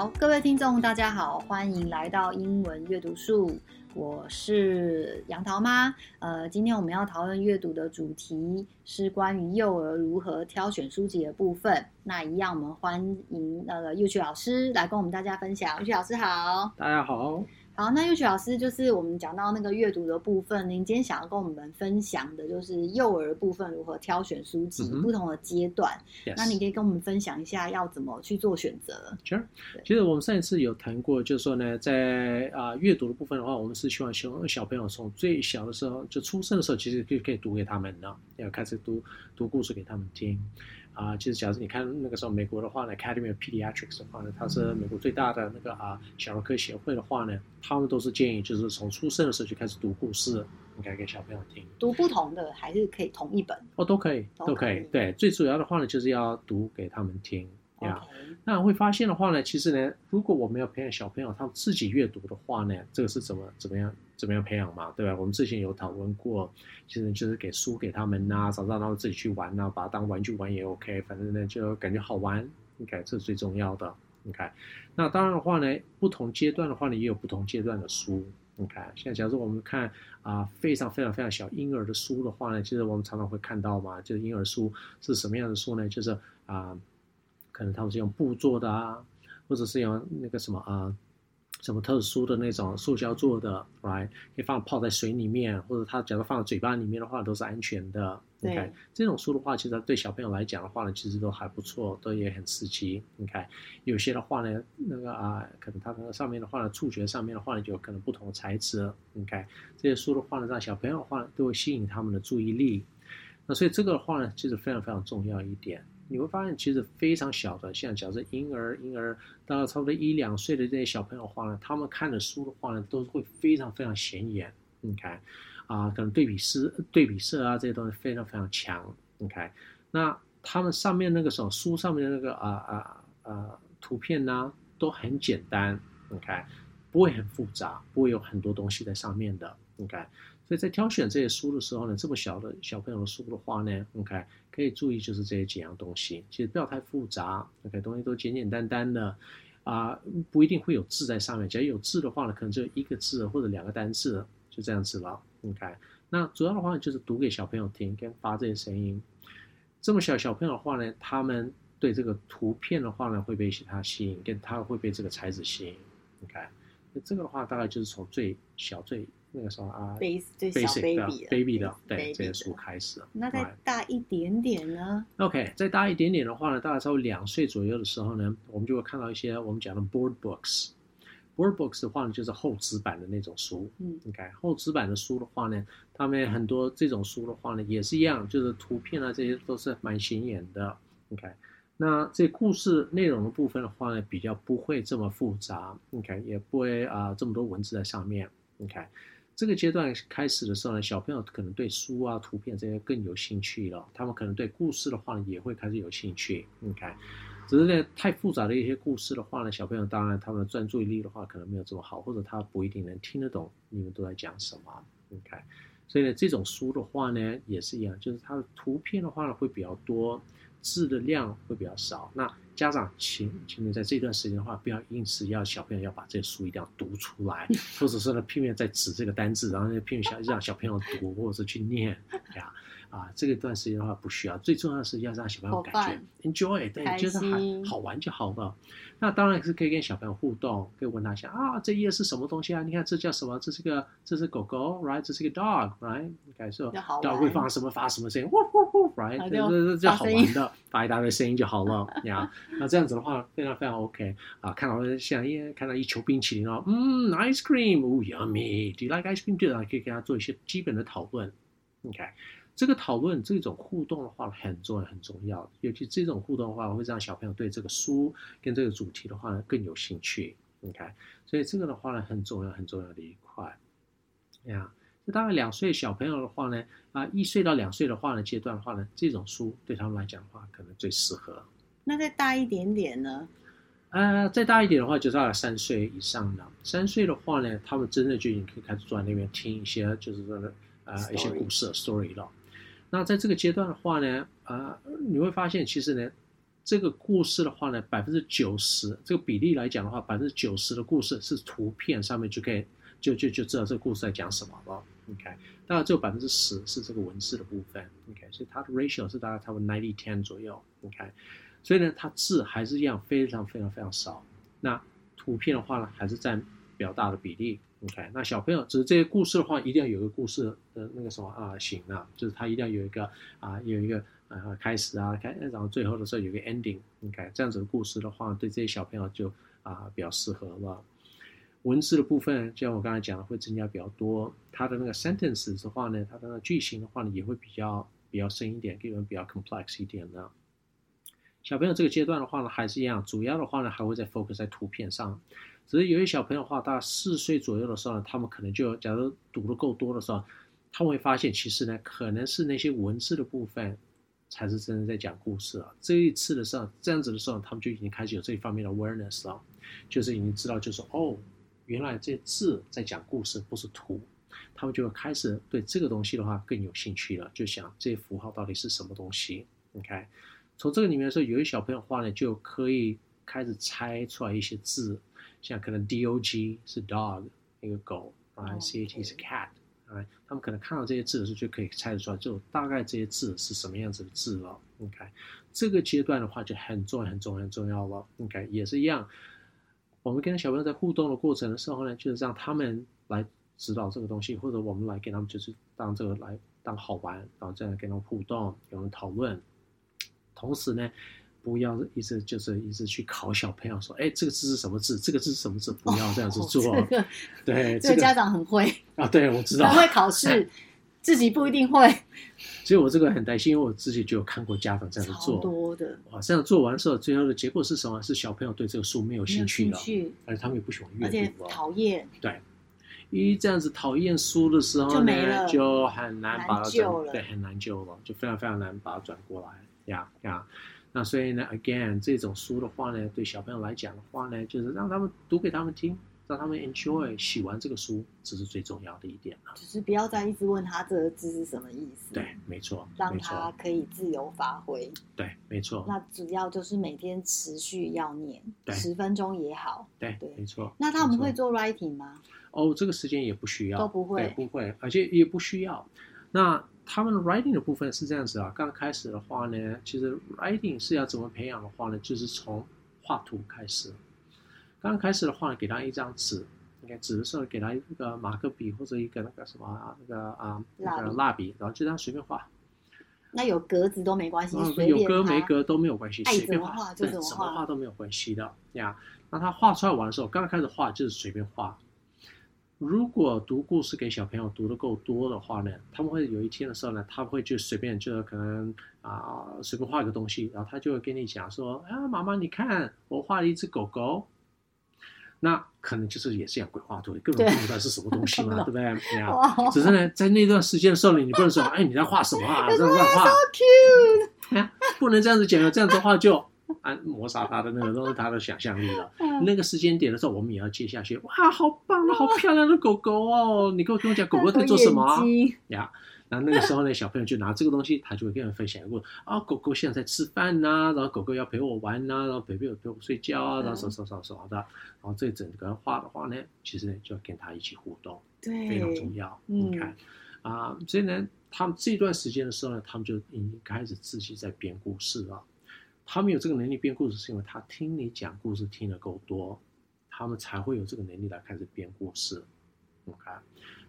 好，各位听众，大家好，欢迎来到英文阅读树，我是杨桃妈。呃，今天我们要讨论阅读的主题是关于幼儿如何挑选书籍的部分。那一样，我们欢迎那个幼趣老师来跟我们大家分享。幼趣老师好，大家好。好，那幼曲老师就是我们讲到那个阅读的部分，您今天想要跟我们分享的就是幼儿部分如何挑选书籍，嗯、不同的阶段。Yes. 那你可以跟我们分享一下要怎么去做选择。Sure，其实我们上一次有谈过，就是说呢，在啊阅读的部分的话，我们是希望小小朋友从最小的时候就出生的时候，其实就可以读给他们了，要开始读读故事给他们听。啊，其实假设你看那个时候美国的话呢，Academy of Pediatrics 的话呢，它是美国最大的那个啊小儿科协会的话呢，他们都是建议就是从出生的时候就开始读故事，应该给小朋友听。读不同的还是可以同一本？哦，都可以，都可以。对，最主要的话呢，就是要读给他们听。呀.那会发现的话呢，其实呢，如果我们要培养小朋友他们自己阅读的话呢，这个是怎么怎么样怎么样培养嘛，对吧？我们之前有讨论过，其实就是给书给他们呐、啊，早上让他们自己去玩呐、啊，把它当玩具玩也 OK，反正呢就感觉好玩，OK，这是最重要的，OK。那当然的话呢，不同阶段的话呢，也有不同阶段的书你看。现在假如我们看啊、呃，非常非常非常小婴儿的书的话呢，其实我们常常会看到嘛，就是婴儿书是什么样的书呢？就是啊。呃可能他们是用布做的啊，或者是用那个什么啊，什么特殊的那种塑胶做的，right？可以放泡在水里面，或者他假如放在嘴巴里面的话，都是安全的。对，okay? 这种书的话，其实对小朋友来讲的话呢，其实都还不错，都也很刺激。你看，有些的话呢，那个啊，可能它那个上面的话呢，触觉上面的话呢，就有可能不同的材质。你看这些书的话呢，让小朋友的话呢，都会吸引他们的注意力。那所以这个的话呢，其实非常非常重要一点。你会发现，其实非常小的，像假设婴儿、婴儿到差不多一两岁的这些小朋友的话呢，他们看的书的话呢，都是会非常非常显眼。你看，啊，可能对比色、对比色啊这些东西非常非常强。你看，那他们上面那个什么书上面的那个啊啊啊图片呢，都很简单。你看，不会很复杂，不会有很多东西在上面的。你看。所以在挑选这些书的时候呢，这么小的小朋友的书的话呢，OK，可以注意就是这些几样东西，其实不要太复杂，OK，东西都简简单单的，啊、不一定会有字在上面，只要有字的话呢，可能就一个字或者两个单字，就这样子了，OK。那主要的话呢，就是读给小朋友听，跟发这些声音。这么小小朋友的话呢，他们对这个图片的话呢，会被其他吸引，跟他会被这个材质吸引，OK。那这个的话，大概就是从最小最。那个时候啊，basic 最小 baby 的 baby 的，对，这些书开始。那再大一点点呢？OK，再大一点点的话呢，大概稍微两岁左右的时候呢，我们就会看到一些我们讲的 board books。board books 的话呢，就是厚纸板的那种书。嗯，OK，厚纸板的书的话呢，他们很多这种书的话呢，也是一样，就是图片啊，这些都是蛮显眼的。OK，那这故事内容的部分的话呢，比较不会这么复杂。OK，也不会啊、呃、这么多文字在上面。OK。这个阶段开始的时候呢，小朋友可能对书啊、图片这些更有兴趣了。他们可能对故事的话呢，也会开始有兴趣。你看，只是呢，太复杂的一些故事的话呢，小朋友当然他们的专注力的话可能没有这么好，或者他不一定能听得懂你们都在讲什么。你看，所以呢，这种书的话呢，也是一样，就是它的图片的话呢会比较多，字的量会比较少。那家长请，请你在这段时间的话，不要硬是要小朋友要把这书一定要读出来，或者是呢拼命在指这个单字，然后呢拼命想让小朋友读，或者是去念呀。啊，这个段时间的话不需要，最重要的是要让小朋友感觉 enjoy，对，就是好好玩就好了。那当然是可以跟小朋友互动，可以问他一下啊，这页是什么东西啊？你看这叫什么？这是个这是狗狗，right？这是个 dog，right？你感受 dog 会发什么发什么声音？呜呜呜，right？这这这好玩的，发一大堆声音就好了 呀。那这样子的话非常非常 OK 啊。看到像一看到一球冰淇淋哦，嗯，ice cream，哦，yummy，do you like ice cream？对啊，可以跟他做一些基本的讨论，OK。这个讨论这种互动的话很重要很重要，尤其这种互动的话会让小朋友对这个书跟这个主题的话呢更有兴趣。你看，所以这个的话呢很重要很重要的一块。呀，就大概两岁小朋友的话呢，啊，一岁到两岁的话呢阶段的话呢，这种书对他们来讲的话可能最适合。那再大一点点呢？呃，再大一点的话就到了三岁以上的。三岁的话呢，他们真的就已经可以开始坐在那边听一些就是说的呃 Story. 一些故事 story 了。那在这个阶段的话呢，啊、你会发现其实呢，这个故事的话呢，百分之九十这个比例来讲的话，百分之九十的故事是图片上面就可以就就就知道这个故事在讲什么了。OK，当然只有百分之十是这个文字的部分。OK，所以它的 ratio 是大概差不多 ninety ten 左右。OK，所以呢，它字还是一样非常非常非常少。那图片的话呢，还是占比较大的比例。OK，那小朋友只是这些故事的话，一定要有个故事的那个什么啊型啊，就是它一定要有一个啊有一个啊开始啊开，然后最后的时候有个 ending。OK，这样子的故事的话，对这些小朋友就啊比较适合了。文字的部分，就像我刚才讲的，会增加比较多。它的那个 sentences 的话呢，它的那句型的话呢，也会比较比较深一点，可能比较 complex 一点的。小朋友这个阶段的话呢，还是一样，主要的话呢，还会再 focus 在图片上。只是有些小朋友的话，大概四岁左右的时候呢，他们可能就假如读得够多的时候，他们会发现，其实呢，可能是那些文字的部分才是真正在讲故事啊。这一次的时候，这样子的时候，他们就已经开始有这一方面的 awareness 了，就是已经知道，就是哦，原来这字在讲故事，不是图。他们就会开始对这个东西的话更有兴趣了，就想这些符号到底是什么东西。OK，从这个里面的时候，有些小朋友的话呢，就可以开始猜出来一些字。像可能 D O G 是 dog 一个狗啊，C A T 是 cat 啊，他们可能看到这些字的时候就可以猜得出来，就大概这些字是什么样子的字了。OK，这个阶段的话就很重要、很重要、很重要了。OK，也是一样，我们跟小朋友在互动的过程的时候呢，就是让他们来指导这个东西，或者我们来给他们就是当这个来当好玩，然后这样跟他们互动，跟他们讨论，同时呢。不要一直就是一直去考小朋友说，哎，这个字是什么字？这个字是什么字？不要这样子做。哦这个、对，这个家长很会啊。对，我知道。很会考试，自己不一定会。所以我这个很担心，因为我自己就有看过家长这样子做。多的。哇，这样做完之后，最后的结果是什么？是小朋友对这个书没有兴趣了，而且他们也不喜欢阅读，而且讨厌。对，一这样子讨厌书的时候呢，就，就很难把它转，对，很难救了，就非常非常难把它转过来呀呀。那所以呢，again，这种书的话呢，对小朋友来讲的话呢，就是让他们读给他们听，让他们 enjoy 喜欢这个书，这是最重要的一点了。就是不要再一直问他这个字是什么意思。对，没错，让他可以自由发挥。对，没错。那主要就是每天持续要念，十分钟也好。对，对，没错。那他们会做 writing 吗？哦，这个时间也不需要，都不会，不会，而且也不需要。那他们的 writing 的部分是这样子啊，刚开始的话呢，其实 writing 是要怎么培养的话呢，就是从画图开始。刚开始的话呢，给他一张纸，你看纸的时候给他一个马克笔或者一个那个什么啊，那个啊那个蜡笔，然后就这样随便画。那有格子都没关系，嗯、有格没格都没有关系，随便画，对，怎么画都没有关系的呀。那他画出来玩的时候，刚开始画就是随便画。如果读故事给小朋友读的够多的话呢，他们会有一天的时候呢，他会就随便就可能啊随便画一个东西，然后他就会跟你讲说啊，妈妈你看我画了一只狗狗，那可能就是也是养鬼画图，根本不知道是什么东西嘛，对，对不对？对啊，只是呢在那段时间的时候呢，你不能说哎你在画什么啊，这样乱画，不能这样子讲，这样子的话就。啊，抹杀他的那个都是他的想象力了。那个时间点的时候，我们也要接下去。哇，好棒啊，好漂亮的狗狗哦！你跟我跟我讲，狗狗在做什么啊？呀，然后那个时候呢，小朋友就拿这个东西，他就会跟人分享一个啊，狗狗现在在吃饭呐，然后狗狗要陪我玩呐，然后陪陪我陪我睡觉啊，然后什么什么什么什么的。然后这整个画的话呢，其实呢就要跟他一起互动，对，非常重要。你看啊，所以呢，他们这段时间的时候呢，他们就已经开始自己在编故事了。他们有这个能力编故事，是因为他听你讲故事听得够多，他们才会有这个能力来开始编故事。OK，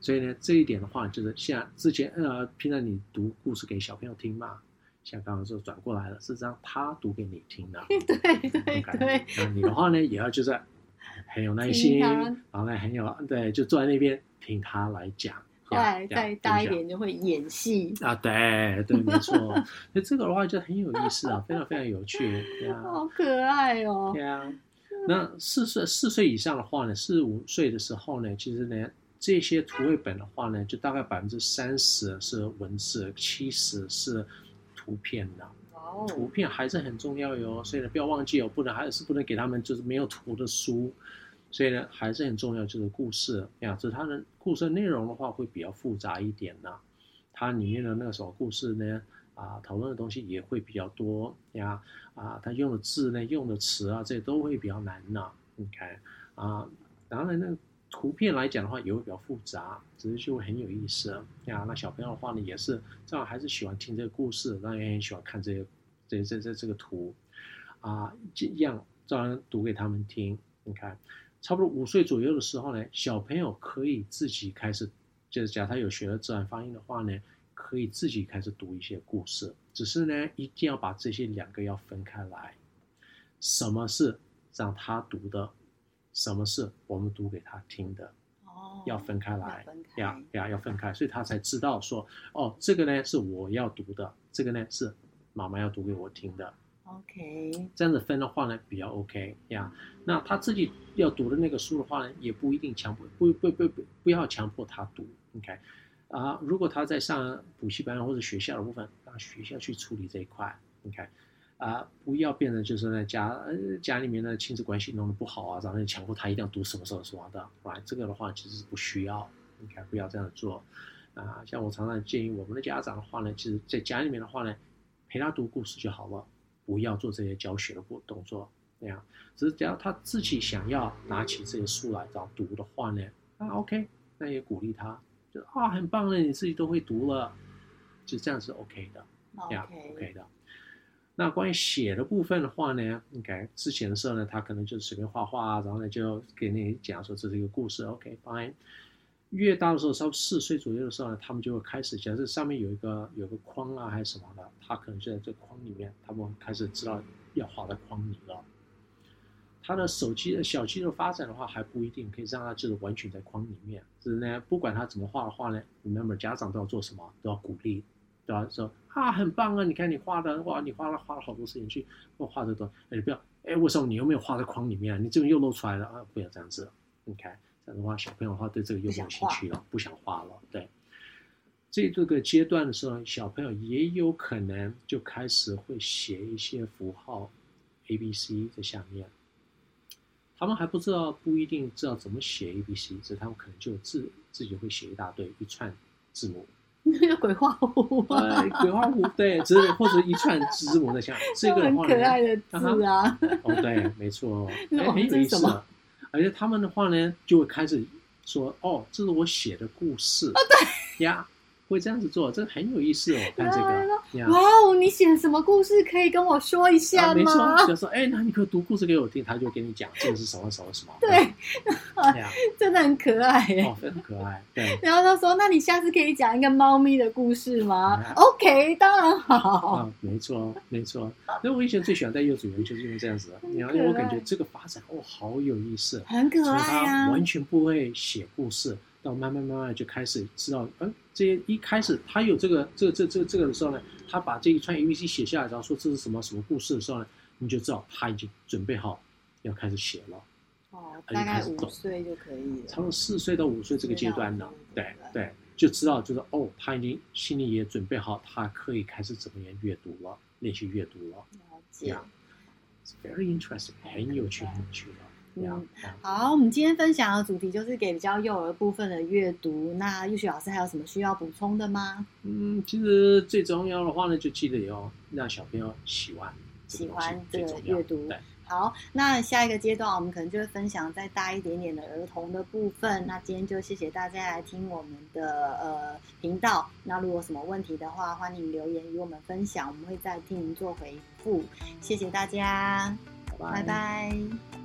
所以呢，这一点的话，就是像之前呃，平常你读故事给小朋友听嘛，像刚刚说转过来了，是让他读给你听的。对 对对。Okay? 那你的话呢，也要就是很有耐心，然后呢很有对，就坐在那边听他来讲。对，再大一点就会演戏啊！对对，没错。那这个的话就很有意思啊，非常非常有趣，对啊，好可爱哦。对啊，那四岁四岁以上的话呢，四五岁的时候呢，其实呢，这些图绘本的话呢，就大概百分之三十是文字，七十是图片的。哦，图片还是很重要哟，所以呢，不要忘记哦，不能还是不能给他们就是没有图的书。所以呢，还是很重要，就是故事呀。就是它的故事内容的话，会比较复杂一点呢。它里面的那个什么故事呢？啊、讨论的东西也会比较多呀，啊，他用的字呢，用的词啊，这些都会比较难呢。你看啊，当然那个图片来讲的话，也会比较复杂，只是就会很有意思呀。那小朋友的话呢，也是这样，还是喜欢听这个故事，当然也很喜欢看这些这这这这个图啊，这样照样读给他们听。你看，差不多五岁左右的时候呢，小朋友可以自己开始，就是假如他有学了自然发音的话呢。可以自己开始读一些故事，只是呢，一定要把这些两个要分开来。什么是让他读的？什么是我们读给他听的？哦，要分开来，呀呀，要分开，所以他才知道说，哦，这个呢是我要读的，这个呢是妈妈要读给我听的。OK，这样子分的话呢比较 OK 呀。那他自己要读的那个书的话呢，也不一定强迫，不不不不不要强迫他读，OK。啊，如果他在上补习班或者学校的部分，让学校去处理这一块，你看，啊，不要变成就是在家呃家里面的亲子关系弄得不好啊，然后强迫他一定要读什么什么什么的，啊，这个的话其实是不需要，你看不要这样做，啊，像我常常建议我们的家长的话呢，其实在家里面的话呢，陪他读故事就好了，不要做这些教学的动动作，那样，只是只要他自己想要拿起这些书来然后读的话呢，那，OK，那也鼓励他。就啊，很棒了，你自己都会读了，就这样是 OK 的，呀 Okay.，OK 的。那关于写的部分的话呢，应该之前的时候呢，他可能就随便画画，然后呢就给你讲说这是一个故事，OK，fine。越大的时候，稍微四岁左右的时候呢，他们就会开始，假设上面有一个有个框啊还是什么的，他可能就在这个框里面，他们开始知道要画在框里了。他的手机的小肌肉发展的话还不一定可以让他就是完全在框里面，只是呢，不管他怎么画的话呢，remember 家长都要做什么，都要鼓励，对吧？说啊，很棒啊，你看你画的哇，你画了花了好多时间去我画这段，哎，你不要，哎，为什么你又没有画在框里面？你这个又露出来了啊！不要这样子，OK，样的话小朋友的话对这个又没有兴趣了，不想画了。对，这这个阶段的时候，小朋友也有可能就开始会写一些符号，A B C 在下面。他们还不知道，不一定知道怎么写 A B C，所以他们可能就自自己会写一大堆一串字母，那 个鬼画符，呃，鬼画符，对，只是 或者一串字母在下，这个的话很可爱的字啊，啊哦，对，没错，哎，很有意思，而且他们的话呢，就会开始说，哦，这是我写的故事，哦，对呀。会这样子做，这很有意思哦。看这个，哇哦，你写什么故事？可以跟我说一下吗？没错，就说，哎，那你可以读故事给我听，他就给你讲这个是什么什么什么。对，真的很可爱哦，很可爱。对。然后他说：“那你下次可以讲一个猫咪的故事吗？”OK，当然好。啊，没错，没错。那我以前最喜欢在幼稚园，就是因为这样子。然后我感觉这个发展哦，好有意思，很可爱啊。完全不会写故事。到慢慢慢慢就开始知道，嗯，这些一开始他有这个这个这这这个的时候呢，他把这一串 A B C 写下来，然后说这是什么什么故事的时候呢，你就知道他已经准备好要开始写了。哦，大概五岁就可以了。差不多四岁到五岁这个阶段呢，对对，就知道就是哦，他已经心里也准备好，他可以开始怎么样阅读了，练习阅读了。了解。It's very interesting，很有趣，很有趣的。嗯，好，我们今天分享的主题就是给比较幼儿部分的阅读。那玉雪老师还有什么需要补充的吗？嗯，其实最重要的话呢，就记得要让小朋友喜欢喜欢这个阅读。对，好，那下一个阶段我们可能就会分享再大一点点的儿童的部分。那今天就谢谢大家来听我们的呃频道。那如果有什么问题的话，欢迎留言与我们分享，我们会再替您做回复。谢谢大家，拜拜。拜拜。